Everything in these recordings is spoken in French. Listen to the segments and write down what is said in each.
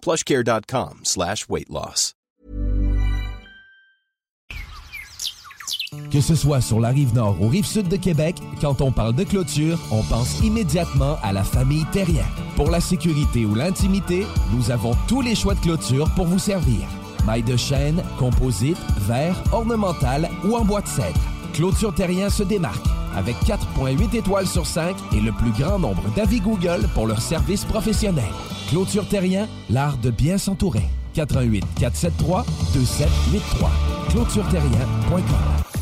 plushcare.com slash weight loss. Que ce soit sur la rive nord ou rive sud de Québec, quand on parle de clôture, on pense immédiatement à la famille Terrien. Pour la sécurité ou l'intimité, nous avons tous les choix de clôture pour vous servir. Maille de chêne, composite, verre, ornemental ou en bois de cèdre. Clôture Terrien se démarque avec 4.8 étoiles sur 5 et le plus grand nombre d'avis Google pour leur service professionnel. Clôture Terrien, l'art de bien s'entourer. 88 473 2783. ClôtureTerrien.com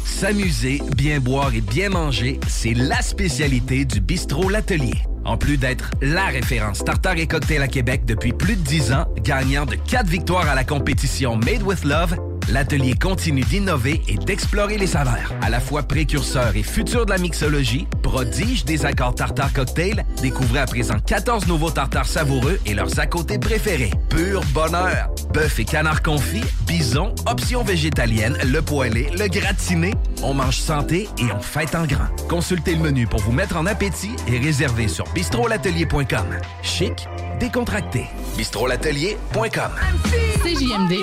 S'amuser, bien boire et bien manger, c'est la spécialité du bistrot L'Atelier. En plus d'être la référence tartare et cocktail à Québec depuis plus de 10 ans, gagnant de 4 victoires à la compétition Made with Love, l'atelier continue d'innover et d'explorer les saveurs. À la fois précurseur et futur de la mixologie, prodige des accords tartare cocktail, découvrez à présent 14 nouveaux tartares savoureux et leurs à côté préférés. Pur bonheur! Bœuf et canard confit, bison, options végétaliennes, le poêlé, le gratiné. On mange santé et on fête en grand. Consultez le menu pour vous mettre en appétit et réservez sur bistrolatelier.com. Chic, décontracté. bistrolatelier.com. CJMD,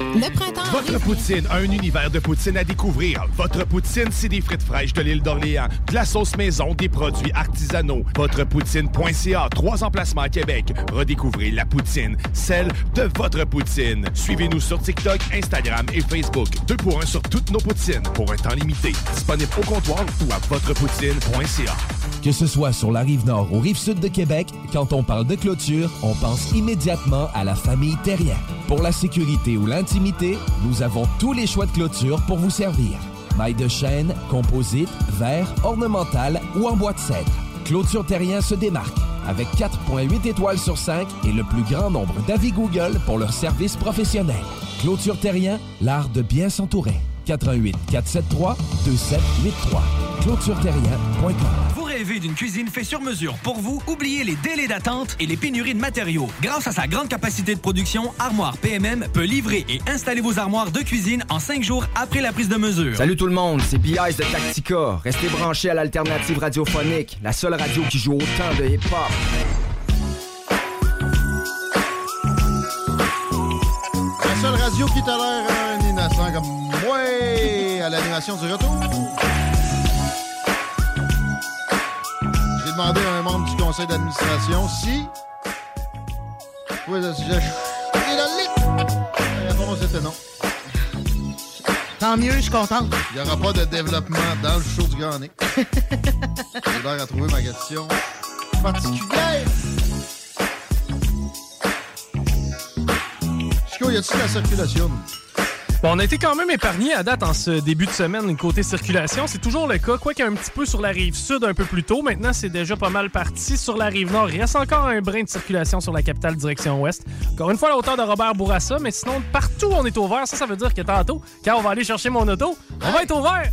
Le printemps Votre arrive. poutine, un univers de poutine à découvrir. Votre poutine, c'est des frites fraîches de l'île d'Orléans, de la sauce maison, des produits artisanaux. Votrepoutine.ca, trois emplacements à Québec. Redécouvrez la poutine, celle de votre poutine. Suivez-nous sur TikTok, Instagram et Facebook. Deux pour un sur toutes nos poutines, pour un temps limité. Disponible au comptoir ou à votrepoutine.ca. Que ce soit sur la rive nord ou rive sud de Québec, quand on parle de clôture, on pense immédiatement à la famille Terrien. Pour la sécurité ou l'intimité, nous avons tous les choix de clôture pour vous servir. Maille de chêne, composite, verre, ornemental ou en bois de cèdre. Clôture Terrien se démarque avec 4.8 étoiles sur 5 et le plus grand nombre d'avis Google pour leur service professionnel. Clôture Terrien, l'art de bien s'entourer. 88 473 2783. ClôtureTerrien.com rêvez d'une cuisine faite sur mesure pour vous? Oubliez les délais d'attente et les pénuries de matériaux. Grâce à sa grande capacité de production, Armoire PMM peut livrer et installer vos armoires de cuisine en cinq jours après la prise de mesure. Salut tout le monde, c'est B.I.S. de Tactica. Restez branchés à l'alternative radiophonique, la seule radio qui joue autant de hip-hop. La seule radio qui t'a l'air un innocent comme moi à l'animation du retour. Demandé à un membre du conseil d'administration si. Oui, je. je- Et la! La réponse était non. Tant mieux, je suis contente. Il n'y aura pas de développement dans le show du Grand Nick. J'ai l'air à trouver ma question particulière. Chico, y a-t-il la circulation? Bon, on a été quand même épargné à date en ce début de semaine côté circulation. C'est toujours le cas, quoi qu'il y ait un petit peu sur la rive sud un peu plus tôt. Maintenant, c'est déjà pas mal parti. Sur la rive nord, il reste encore un brin de circulation sur la capitale direction ouest. Encore une fois, à la hauteur de Robert Bourassa, mais sinon, partout on est ouvert. Ça, ça veut dire que tantôt, quand on va aller chercher mon auto, on va être ouvert.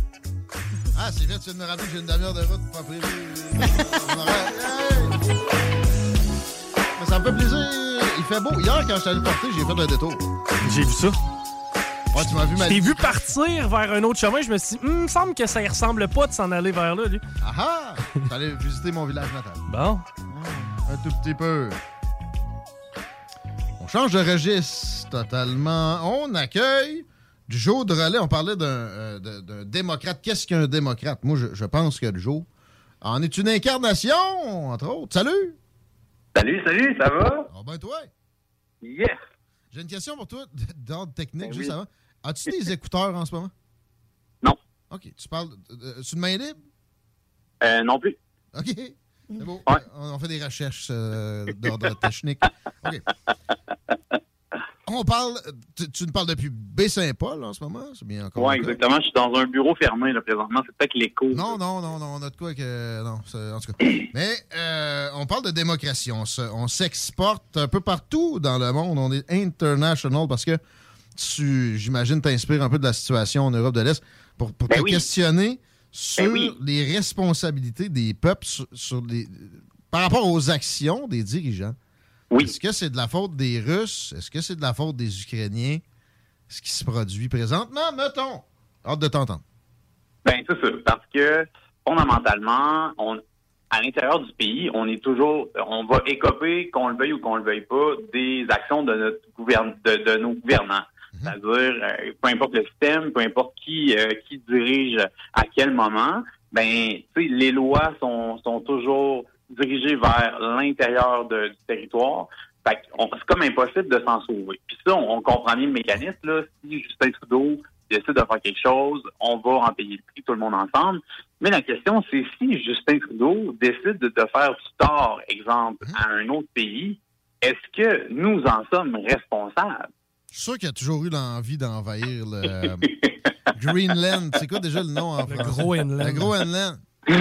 Ah, c'est vrai, tu viens de me rappeler que j'ai une demi-heure de route pas prévue. Mais ça me fait plaisir. il fait beau. Hier, quand je suis allé le porter, j'ai fait un détour. J'ai vu ça. Ouais, tu m'as vu Je t'ai vu partir vers un autre chemin. Je me suis dit, Hum, il me semble que ça ne ressemble pas de s'en aller vers là, lui. Ah ah! T'allais visiter mon village natal. Bon. Un tout petit peu. On change de registre totalement. On accueille du Joe de relais. On parlait d'un euh, d'un démocrate. Qu'est-ce qu'un démocrate? Moi, je, je pense que le Joe en est une incarnation, entre autres. Salut! Salut, salut, ça va? Ah ben toi! Yes! J'ai une question pour toi d'ordre technique, Ben juste oui. avant. As-tu des écouteurs en ce moment? Non. OK. Tu parles. Euh, c'est une main libre? Euh, non plus. OK. C'est beau. On, on fait des recherches euh, d'ordre technique. OK. On parle. Tu, tu nous parles depuis Baie-Saint-Paul en ce moment? C'est bien encore. Ouais, cas? exactement. Je suis dans un bureau fermé, là, présentement. C'est peut-être l'écho. Non, non, non, non, on a de quoi que. Non, en tout cas. Mais euh, on parle de démocratie. On se- on s'exporte un peu partout dans le monde. On est international parce que tu, j'imagine, t'inspires un peu de la situation en Europe de l'Est pour, pour Ben te oui. questionner sur Ben oui. les responsabilités des peuples sur, sur les, par rapport aux actions des dirigeants. Oui. Est-ce que c'est de la faute des Russes? Est-ce que c'est de la faute des Ukrainiens? Ce qui se produit présentement, mettons. Hâte de t'entendre. Ben, c'est ça. Parce que, fondamentalement, on, à l'intérieur du pays, on est toujours, on va écoper, qu'on le veuille ou qu'on le veuille pas, des actions de notre gouverne, de, de nos gouvernants. C'est-à-dire, euh, peu importe le système, peu importe qui, euh, qui dirige à quel moment, ben, tu sais, les lois sont, sont toujours dirigées vers l'intérieur du territoire. Fait c'est comme impossible de s'en sauver. Puis ça, on, on comprend bien le mécanisme, là. Si Justin Trudeau décide de faire quelque chose, on va en payer le prix tout le monde ensemble. Mais la question, c'est si Justin Trudeau décide de, de faire du tort, exemple, à un autre pays, est-ce que nous en sommes responsables? Je suis sûr qu'il a toujours eu l'envie d'envahir le Greenland. C'est quoi déjà le nom en français? Groenland. Le Groenland.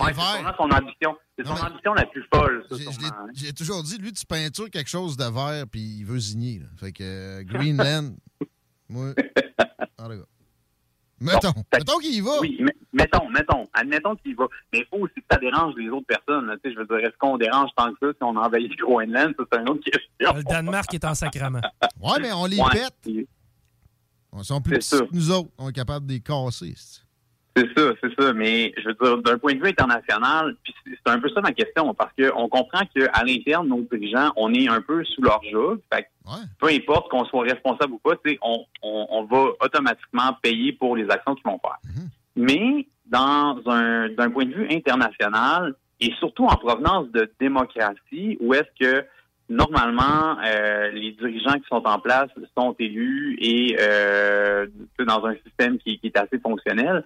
Ouais, c'est son ambition. C'est son ambition la plus folle, J'ai- hein. J'ai toujours dit, lui, tu peintures quelque chose de vert, puis il veut signer. là. Fait que euh, Greenland, moi, Mettons, mettons qu'il y va. Oui, mais- mettons, mettons, admettons qu'il y va. Mais il faut aussi que ça dérange les autres personnes. là. Tu sais, je veux dire, est-ce qu'on dérange tant que ça si on envahit le Groenland? Ça, c'est une autre question. Le Danemark est en sacrament. Ouais, mais on les Ouais. pète. Ils sont plus petits que nous autres. On est capable de les casser. C'est- ça, c'est ça. Mais je veux dire, d'un point de vue international, c'est un peu ça ma question, parce qu'on comprend qu'à l'interne, nos dirigeants, on est un peu sous leur joug. Fait que peu importe qu'on soit responsable ou pas, on, on, on va automatiquement payer pour les actions qu'ils vont faire. Mais dans un d'un point de vue international, et surtout en provenance de démocratie, où est-ce que normalement euh, les dirigeants qui sont en place sont élus et euh, dans un système qui, qui est assez fonctionnel.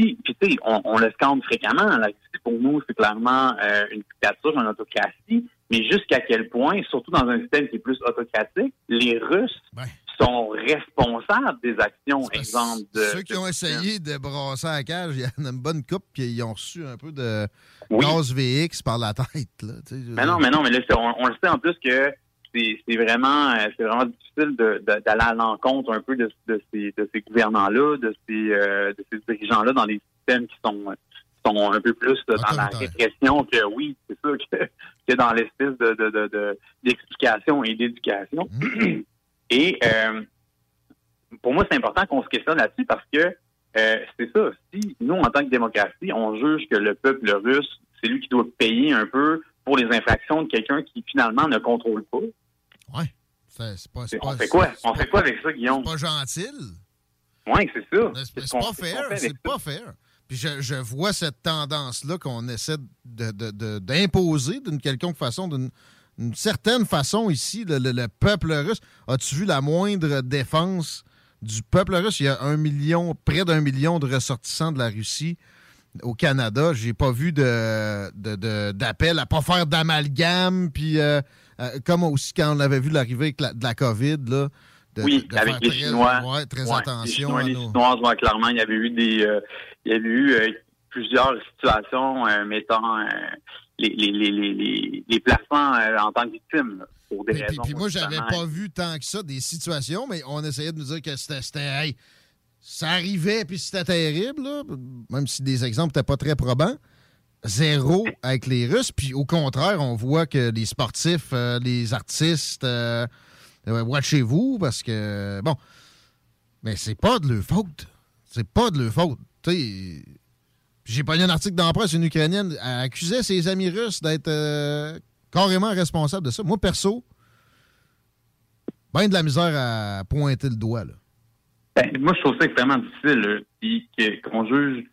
Puis tu sais, on, on le scande fréquemment. La Russie, pour nous, c'est clairement euh, une dictature, une autocratie. Mais jusqu'à quel point, surtout dans un système qui est plus autocratique, les Russes sont responsables des actions, exemple de Ceux qui ont essayé de brasser la cage, il y en a une bonne coupe, puis ils ont reçu un peu de Oui. gaz VX par la tête. Là, Mais non, mais non, mais là, on le sait en plus que c'est vraiment, euh, c'est vraiment difficile d'aller à l'encontre un peu de, de ces, de ces gouvernants-là, de ces, euh, de ces dirigeants-là dans des systèmes qui sont, qui sont un peu plus dans la répression que oui, c'est sûr que, que dans l'espèce de, de, de, de- d'explication et d'éducation. et euh, pour moi, c'est important qu'on se questionne là-dessus parce que euh, c'est ça. Si nous, en tant que démocratie, on juge que le peuple russe, c'est lui qui doit payer un peu pour les infractions de quelqu'un qui finalement ne contrôle pas. C'est c'est pas, C'est- pas- on fait quoi? c'est On fait quoi avec ça, Guillaume? C'est pas gentil. Oui, c'est ça. C'est pas fair. C'est pas fair. Puis je, je vois cette tendance-là qu'on essaie de- de- de- d'imposer d'une quelconque façon, d'une une certaine façon ici, le, le- le peuple russe. As-tu vu la moindre défense du peuple russe? Il y a un million, près d'un million de ressortissants de la Russie au Canada. J'ai pas vu de, de- de- d'appel à pas faire d'amalgame. Puis euh, euh, comme aussi quand on avait vu l'arrivée la- de la COVID, là. de- oui, de avec les très- Chinois. ouais, très Ouais, attention Les Chinois, à les ouais, clairement, il y avait eu des, euh, il y avait eu euh, plusieurs situations euh, mettant les, les, en tant que victimes pour des Puis, puis- raisons. puis moi, j'avais pas vu tant que ça des situations, mais on essayait de nous dire que c'était. c'était, hey, ça arrivait, puis c'était terrible, là, même si des exemples n'étaient pas très probants. Zéro avec les Russes. Puis au contraire, on voit que les sportifs, euh, les artistes, euh, watchez-vous parce que, bon, mais c'est pas de leur faute. C'est pas de leur faute. Tu j'ai pas lu un article dans une Ukrainienne accusait ses amis russes d'être euh, carrément responsables de ça. Moi, perso, ben de la misère à pointer le doigt. Là. Ben, moi, je trouve ça extrêmement difficile qu'on juge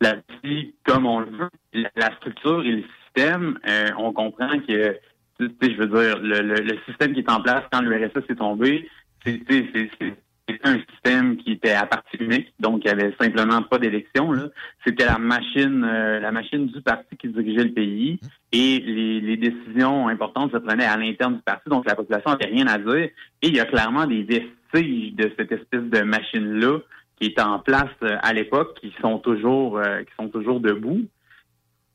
la vie comme on le veut. La, structure et le système, euh, on comprend que, tu sais, je veux dire, le, le- le système qui est en place quand l'URSS est tombé, c'est un système qui était à parti unique, donc il n'y avait simplement pas d'élection. C'était la machine, euh, la machine du parti qui dirigeait le pays et les, les décisions importantes se prenaient à l'interne du parti, donc la population n'avait rien à dire. Et il y a clairement des vestiges de cette espèce de machine-là qui est en place euh, à l'époque, qui sont toujours, euh, qui sont toujours debout.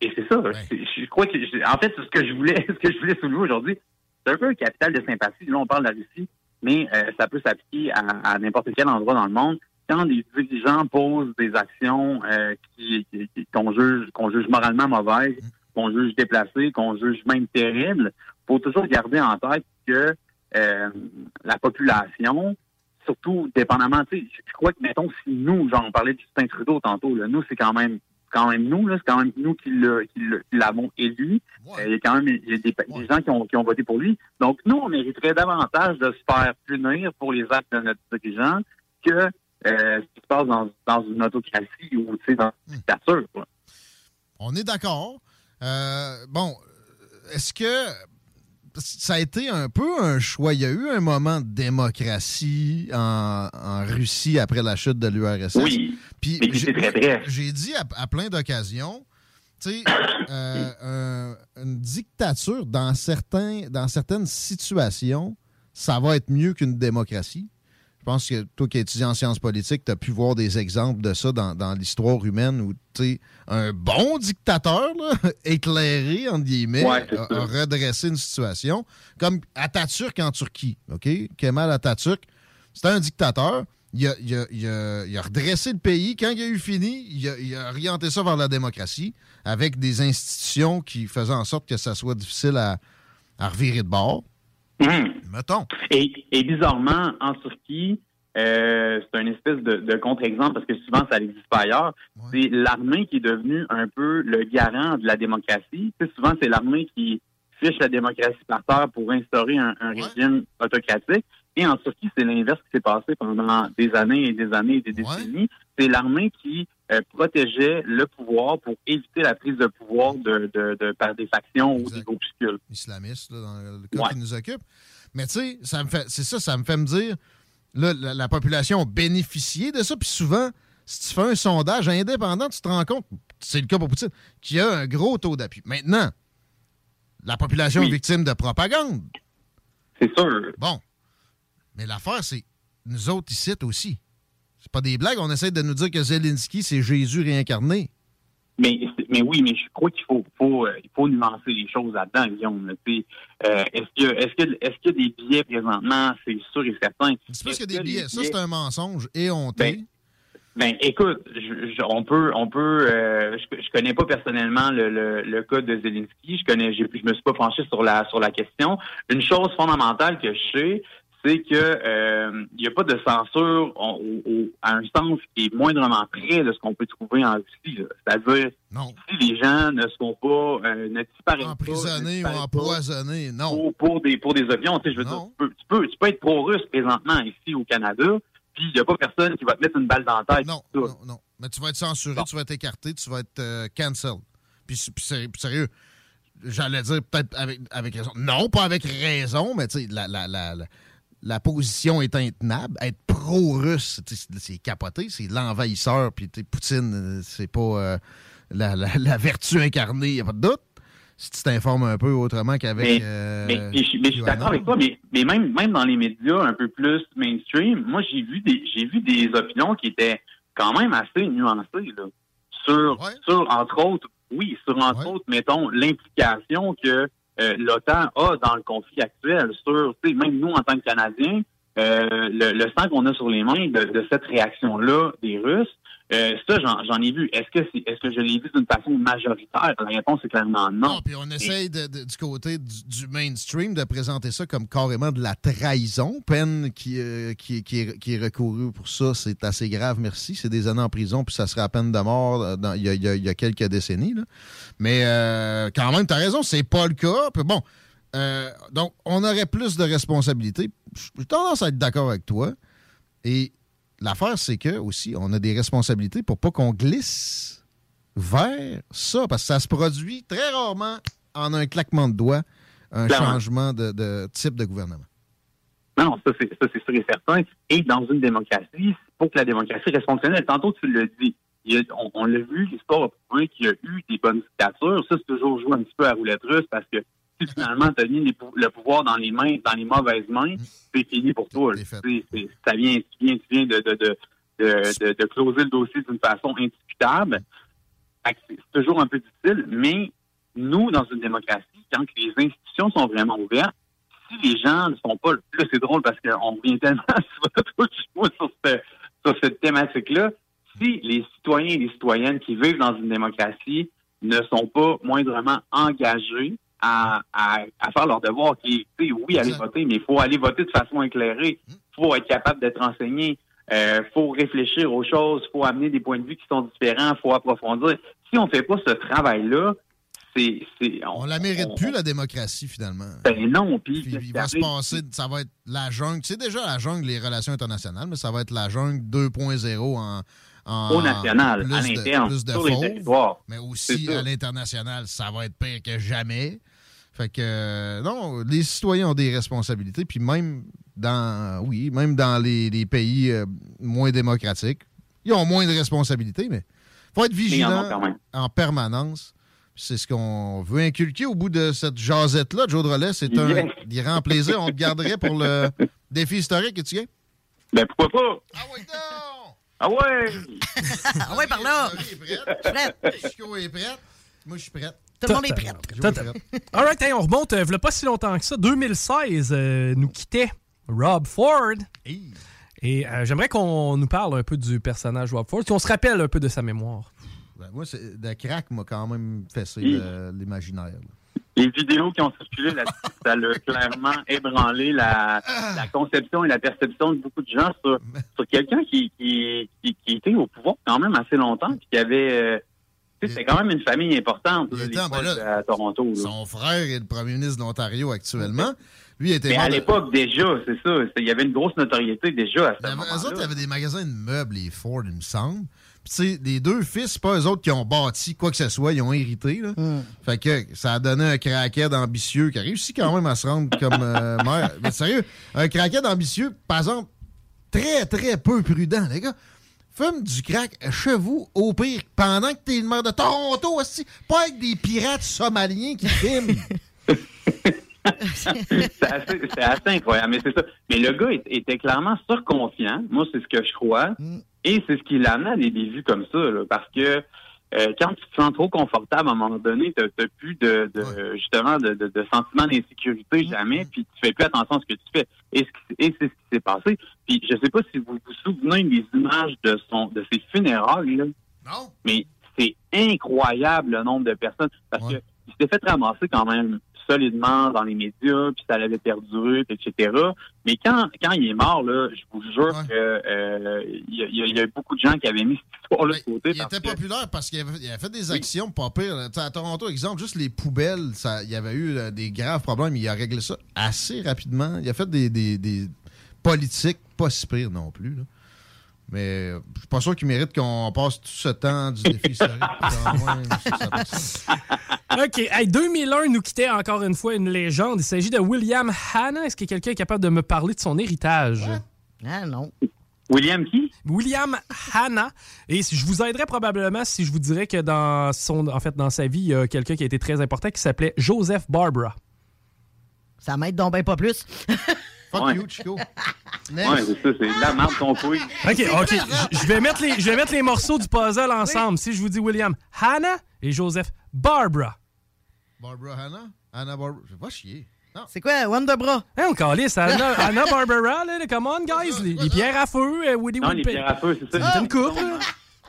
Et c'est ça. Je crois que, je- en fait, ce que je voulais, ce que je voulais soulever aujourd'hui, c'est un peu un capital de sympathie. Là, on parle de la Russie, mais euh, ça peut s'appliquer à, à n'importe quel endroit dans le monde. Quand des dirigeants posent des actions euh, qui, qui- qui- qu'on juge, qu'on juge moralement mauvaises, qu'on juge déplacées, qu'on juge même terribles, faut toujours garder en tête que euh, la population, surtout dépendamment, tu sais, je crois que mettons si nous, genre on parlait de Justin Trudeau tantôt, là, nous c'est quand même quand même nous, là, c'est quand même nous qui l'a- qui l'a- qui l'avons élu. Euh, il y a quand même il y a des, des gens qui ont, qui ont voté pour lui. Donc nous, on mériterait davantage de se faire punir pour les actes de notre dirigeant que euh, ce qui se passe dans, dans une autocratie ou tu sais, dans une dictature. quoi. On est d'accord. Euh, bon, est-ce que ça a été un peu un choix? Il y a eu un moment de démocratie en, en Russie après la chute de l'URSS. Oui, Puis j'ai- dit à, à plein d'occasions, tu sais, euh, un- une dictature dans, certains, dans certaines situations, ça va être mieux qu'une démocratie. Je pense que toi qui es étudiant en sciences politiques, tu as pu voir des exemples de ça dans, dans l'histoire humaine où un bon dictateur, là, éclairé, entre guillemets, Ouais, a, redressé une situation. Comme Atatürk en Turquie, OK? Kemal Atatürk, c'était un dictateur. Il a, il a- il a- il a redressé le pays. Quand il a eu fini, il a, il a orienté ça vers la démocratie avec des institutions qui faisaient en sorte que ça soit difficile à, à revirer de bord. Mettons. Et, et bizarrement, en Turquie, euh, c'est un espèce de, de contre-exemple parce que souvent ça n'existe pas ailleurs. C'est l'armée qui est devenue un peu le garant de la démocratie. Tu sais, souvent, c'est l'armée qui fiche la démocratie par terre pour instaurer un, un régime autocratique. Et en Turquie, c'est l'inverse qui s'est passé pendant des années et des années et des décennies. C'est l'armée qui euh, protégeait le pouvoir pour éviter la prise de pouvoir de, de, de- par des factions ou des groupuscules. Islamiste, là, dans le cas Ouais. qui nous occupe. Mais tu sais, ça me fait, c'est ça, ça me fait me dire, là, la, la population a bénéficié de ça. Puis souvent, si tu fais un sondage indépendant, tu te rends compte, c'est le cas pour Poutine, qu'il y a un gros taux d'appui. Maintenant, la population est victime de propagande. C'est sûr. Bon. Mais l'affaire, c'est nous autres ici aussi. C'est pas des blagues, on essaie de nous dire que Zelensky, c'est Jésus réincarné. Mais, mais oui, mais je crois qu'il faut, faut, euh, il faut nuancer les choses là-dedans, Guillaume. Euh, est-ce qu'il y, a- est-ce que, qu'il y a des billets présentement? C'est sûr et certain. C'est parce Est-ce qu'il y a que des billets. Ça, c'est un mensonge et on Ben, Ben, écoute, je- je- on peut, on peut. euh, je, je connais pas personnellement le, le, le cas de Zelensky. Je connais, je me suis pas penché sur la sur la question. Une chose fondamentale que je sais, c'est que euh, il n'y a pas de censure à un sens qui est moindrement près de ce qu'on peut trouver en Russie. C'est-à-dire, si les gens ne sont pas, euh, ne disparaissent Emprisonné ou pas, disparaissent pas empoisonné, non. pour, pour des pour des opinions. Tu sais, je veux dire, tu peux, tu peux, tu peux être pro-russe présentement ici au Canada, puis il n'y a pas personne qui va te mettre une balle dans la tête. Non, non, non. Mais tu vas être censuré, tu vas être écarté, tu vas être euh, cancelled. Puis, sérieux, puis sérieux, j'allais dire peut-être avec, avec raison. Non, pas avec raison, mais tu sais, la, la, la, la, position est intenable. Être pro-russe, c'est capoté, c'est l'envahisseur, puis Poutine, euh, c'est pas euh, la, la, la vertu incarnée, il n'y a pas de doute. Si tu t'informes un peu autrement qu'avec. Mais, euh, mais, mais je, mais je suis d'accord avec toi, mais, même, même dans les médias un peu plus mainstream, moi j'ai vu des j'ai vu des opinions qui étaient quand même assez nuancées là, sur, sur entre autres, oui, sur entre autres, mettons, l'implication que euh, l'OTAN a dans le conflit actuel, sur même nous en tant que Canadiens, euh, le, le sang qu'on a sur les mains de, de cette réaction-là des Russes, Euh, ça, j'en ai vu. Est-ce que c'est est-ce que je l'ai vu d'une façon majoritaire? La réponse est clairement non. Non, puis on essaye du côté du, mainstream de présenter ça comme carrément de la trahison. Peine qui, euh, qui, qui est, qui est recourue pour ça, c'est assez grave, merci. C'est des années en prison, puis ça sera à peine de mort euh, il y, a, y a- quelques décennies. Mais quand même, tu as raison, c'est pas le cas. Bon, donc on aurait plus de responsabilités. J'ai tendance à être d'accord avec toi. Et l'affaire, c'est que aussi, on a des responsabilités pour pas qu'on glisse vers ça, parce que ça se produit très rarement en un claquement de doigts, un Clairement. changement de, de type de gouvernement. Non, ça c'est ça c'est sûr et certain. Et dans une démocratie, pour que la démocratie reste fonctionnelle, tantôt tu le dis, il y a- on, on l'a vu, l'histoire a prouvé qu'il y a eu des bonnes dictatures. Ça, c'est toujours joué un petit peu à roulette russe parce que si finalement tu as mis les pou- le pouvoir dans les mains, dans les mauvaises mains, c'est fini pour toi. là. Ça vient, tu viens, tu viens de, de, de, de, de- de closer le dossier d'une façon indiscutable. C'est toujours un peu difficile, mais nous, dans une démocratie, quand les institutions sont vraiment ouvertes, si les gens ne sont pas... Là, c'est drôle parce qu'on revient tellement sur, ce- sur cette thématique-là. Si les citoyens et les citoyennes qui vivent dans une démocratie ne sont pas moindrement engagés à, à, à faire leur devoir, qui est, oui, aller voter, mais il faut aller voter de façon éclairée. Il faut être capable d'être enseigné. Il faut réfléchir aux choses. Il faut amener des points de vue qui sont différents. Il faut approfondir. Si on ne fait pas ce travail-là, c'est... c'est- On la mérite plus, la démocratie, finalement. Ben non, puis... Puis il va se passer, ça va être la jungle. C'est déjà la jungle, les relations internationales, mais ça va être la jungle 2.0 en, en- Au national, plus à l'interne, sur les territoires. Mais aussi à l'international, ça va être pire que jamais. Fait que, euh, non, les citoyens ont des responsabilités, puis même dans, oui, même dans les, les pays euh, moins démocratiques, ils ont moins de responsabilités, mais faut être en vigilant en permanence. C'est ce qu'on veut inculquer au bout de cette jasette-là. Joe Drolet, c'est un Yes. grand plaisir. On te garderait pour le défi historique. Es-tu game? Ben pourquoi pas? Ah ouais, non! Ah ouais! ah ouais, par là! Je suis prête. Chico est prête. Moi, je suis prête. Tout le monde est prêt. All right, hey, on remonte, euh, pas si longtemps que ça. 2016 euh, nous quittait Rob Ford. Et euh, j'aimerais qu'on nous parle un peu du personnage Rob Ford, qu'on se rappelle un peu de sa mémoire. Ben, moi, c'est- le crack m'a quand même fessé le- l'imaginaire. là. Les vidéos qui ont circulé là-dessus, ça l'a clairement ébranlé la, la conception et la perception de beaucoup de gens sur, sur quelqu'un qui, qui, qui, qui était au pouvoir quand même assez longtemps, puis qui avait... euh, quand même une famille importante, là, les ben là, à Toronto. là. Son frère est le premier ministre de l'Ontario actuellement. Lui était Mais à de- l'époque, déjà, c'est ça. Il y avait une grosse notoriété déjà à ce eux moment-là. autres, il y avait des magasins de meubles, les Ford, il me semble. Puis, les deux fils, c'est pas eux autres qui ont bâti quoi que ce soit, ils ont hérité. Là. Fait que ça a donné un craquette ambitieux qui a réussi quand même à se rendre comme euh, maire. Mais sérieux, un craquette ambitieux, par exemple, très, très peu prudent, les gars. Fume du crack chez vous, au pire, pendant que t'es le maire de Toronto aussi, pas avec des pirates somaliens qui filment. c'est assez, incroyable, mais c'est ça. Mais le gars était clairement surconfiant. Moi, c'est ce que je crois. Et c'est ce qui l'amène à des débuts comme ça, là, parce que euh, quand tu te sens trop confortable, à un moment donné, tu n'as plus de, de- justement de, de, de sentiment d'insécurité jamais, puis tu fais plus attention à ce que tu fais. Et c'est ce qui s'est passé. Puis je sais pas si vous vous souvenez des images de son de ses funérailles. Là. Non. Mais c'est incroyable le nombre de personnes, parce que il s'était fait ramasser quand même solidement dans les médias, puis ça l'avait perduré, etc. Mais quand, quand il est mort, là, je vous jure que euh, il y, y y a beaucoup de gens qui avaient mis cette histoire-là de côté. Il était que- populaire parce qu'il avait, fait des actions pas sais, À Toronto, exemple, juste les poubelles, ça, il y avait eu euh, des graves problèmes. Il a réglé ça assez rapidement. Il a fait des, des- des politiques pas si pires non plus. là. Mais euh, je suis pas sûr qu'il mérite qu'on passe tout ce temps du défi historique. OK. Hey, 2001 nous quittait encore une fois une légende. Il s'agit de William Hanna. Est-ce que quelqu'un est capable de me parler de son héritage? Ah non. William qui? William Hanna. Et je vous aiderais probablement si je vous dirais que dans son, en fait, dans sa vie, il y a quelqu'un qui a été très important qui s'appelait Joseph Barbara. Ça m'aide donc ben pas plus. Fuck Ouais. you, Chico. Ouais, c'est ça, c'est de la merde ton couille. OK, OK. Je- vais, mettre les, je vais mettre les morceaux du puzzle ensemble. Si je vous dis William Hanna et Joseph Barbara. Barbara Hanna? Anna Barbara. Je vais pas chier. C'est quoi, Wonderbra? Hein, on calisse Anna, Anna Barbara, là, come on, guys. Les, les pierres à feu, euh, Woody Non, les Woodpecker. pierres à feu, c'est ça. C'est une coupe, là.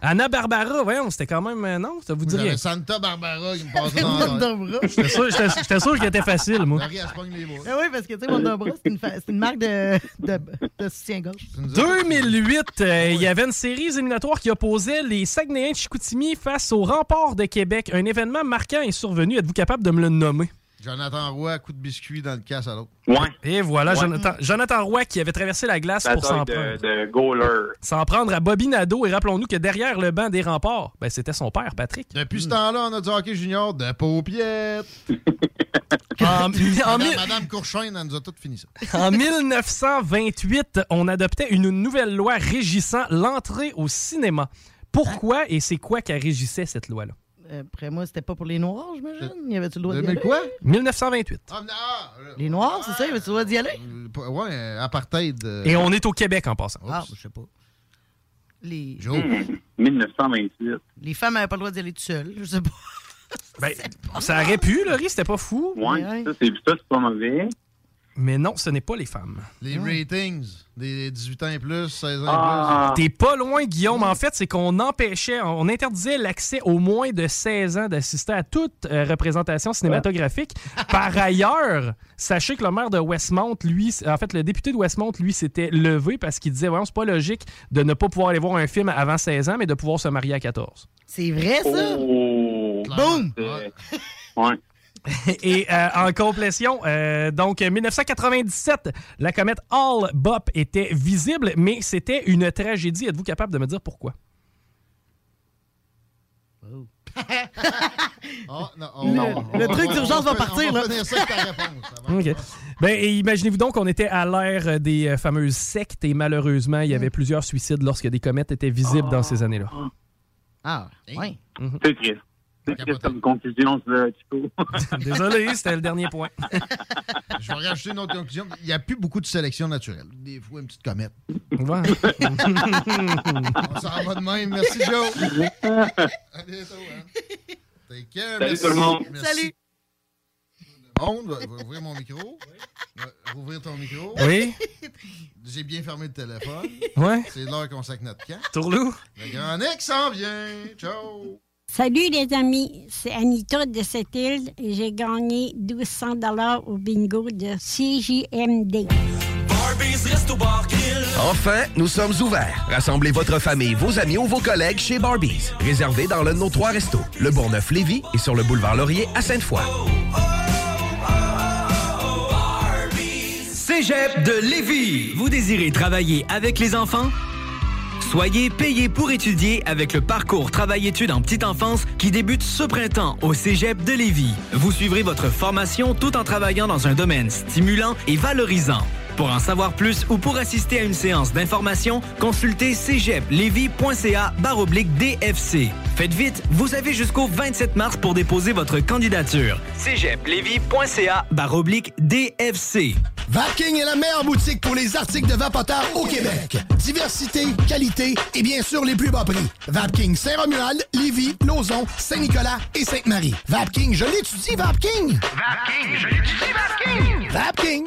Anna Barbara, voyons, c'était quand même. euh, non, ça vous dirait. Santa Barbara qui me passait dans. J'étais sûr, j'étais- sûr qu'il était facile, moi. Marie, elle se pogne les bras. Ben oui, parce que, tu sais, Wonder Bra, c'est une, marque de, de, de soutien-gorge. 2008, euh, il y avait une série éliminatoire qui opposait les Saguenayens de Chicoutimi face au Rempart de Québec. Un événement marquant est survenu. Êtes-vous capable de me le nommer? Jonathan Roy, coup de biscuit dans le casse à l'autre. Ouais. Et voilà, Ouais. Jonathan, Jonathan Roy qui avait traversé la glace pour s'en prendre. de. S'en prendre à Bobby Nadeau. Et rappelons-nous que derrière le banc des remparts, ben, c'était son père, Patrick. Depuis ce temps-là, on a du hockey junior de paupiètes. En, en Madame, mille- Madame Courchaine, elle nous a tout fini ça. En 1928, on adoptait une nouvelle loi régissant l'entrée au cinéma. Pourquoi et c'est quoi qui régissait cette loi-là? Après moi, c'était pas pour les Noirs, j'imagine. Y avait-tu le droit d'y 2000 aller? quoi? 1928. Ah, mais- ah, euh, Les Noirs, c'est ça? Y avait-tu le droit d'y aller? ouais, euh, apartheid. euh, Et on est au Québec en passant. Ah, je sais pas. Les, Joe. Hmm. 1928. les femmes n'avaient pas le droit d'y aller tout seules, je sais pas. Ben, ça aurait pu, Laurie, c'était pas fou. Ouais, ça, c'est ça, c'est pas mauvais. Mais non, ce n'est pas les femmes. Les ratings des 18 ans et plus, 16 ans Ah. T'es pas loin, Guillaume. En fait, c'est qu'on empêchait, on interdisait l'accès aux moins de 16 ans d'assister à toute euh, représentation cinématographique. Par ailleurs, sachez que le maire de Westmount, lui, en fait, le député de Westmount, lui, s'était levé parce qu'il disait, voyons, c'est pas logique de ne pas pouvoir aller voir un film avant 16 ans, mais de pouvoir se marier à 14. C'est vrai, ça? Oh. Boum! C'est- Ouais. Et euh, en complétion, euh, donc 1997, la comète Hall Bop était visible, mais c'était une tragédie. Êtes-vous capable de me dire pourquoi? Ah, non, Le- on- le on- truc d'urgence va partir, là. finir ça avec ta réponse. avant. OK. Ben, imaginez-vous donc qu'on était à l'ère des euh, fameuses sectes et malheureusement, il y avait plusieurs suicides lorsque des comètes étaient visibles dans ces années-là. Ah, oui. C'est triste. C'est comme conclusion, Chico. Désolé, c'était le dernier point. Je vais rajouter une autre conclusion. Il n'y a plus beaucoup de sélection naturelle. Des fois, une petite comète. Ouais. On s'en va de même. Merci, Joe. À bientôt. Hein. Take care. Salut Merci. tout le monde. Merci. Salut. Monde, va, va ouvrir mon micro. Va ouvrir ton micro. Oui? J'ai bien fermé le téléphone. Ouais? C'est l'heure qu'on sac notre camp. Tourlou? Le grand Nick s'en vient. Ciao. Salut les amis, c'est Anita de cette île et j'ai gagné 1200 dollars au bingo de CJMD. Enfin, nous sommes ouverts. Rassemblez votre famille, vos amis ou vos collègues chez Barbies. Réservé dans l'un de nos trois restos, le Bourgneuf-Lévis et sur le boulevard Laurier à Sainte-Foy. Cégep de Lévis. Vous désirez travailler avec les enfants? Soyez payé pour étudier avec le parcours Travail-études en petite enfance qui débute ce printemps au Cégep de Lévis. Vous suivrez votre formation tout en travaillant dans un domaine stimulant et valorisant. Pour en savoir plus ou pour assister à une séance d'information, consultez cégeplevy.ca baroblique DFC. Faites vite, vous avez jusqu'au 27 mars pour déposer votre candidature. cégeplevy.ca baroblique DFC. Vapking est la meilleure boutique pour les articles de vapoteurs au Québec. Diversité, qualité et bien sûr les plus bas prix. Vapking Saint-Romuald, Lévis, Lauson, Saint-Nicolas et Sainte-Marie. Vapking, je l'étudie, Vapking! Vapking, je l'étudie, Vapking! Vapking!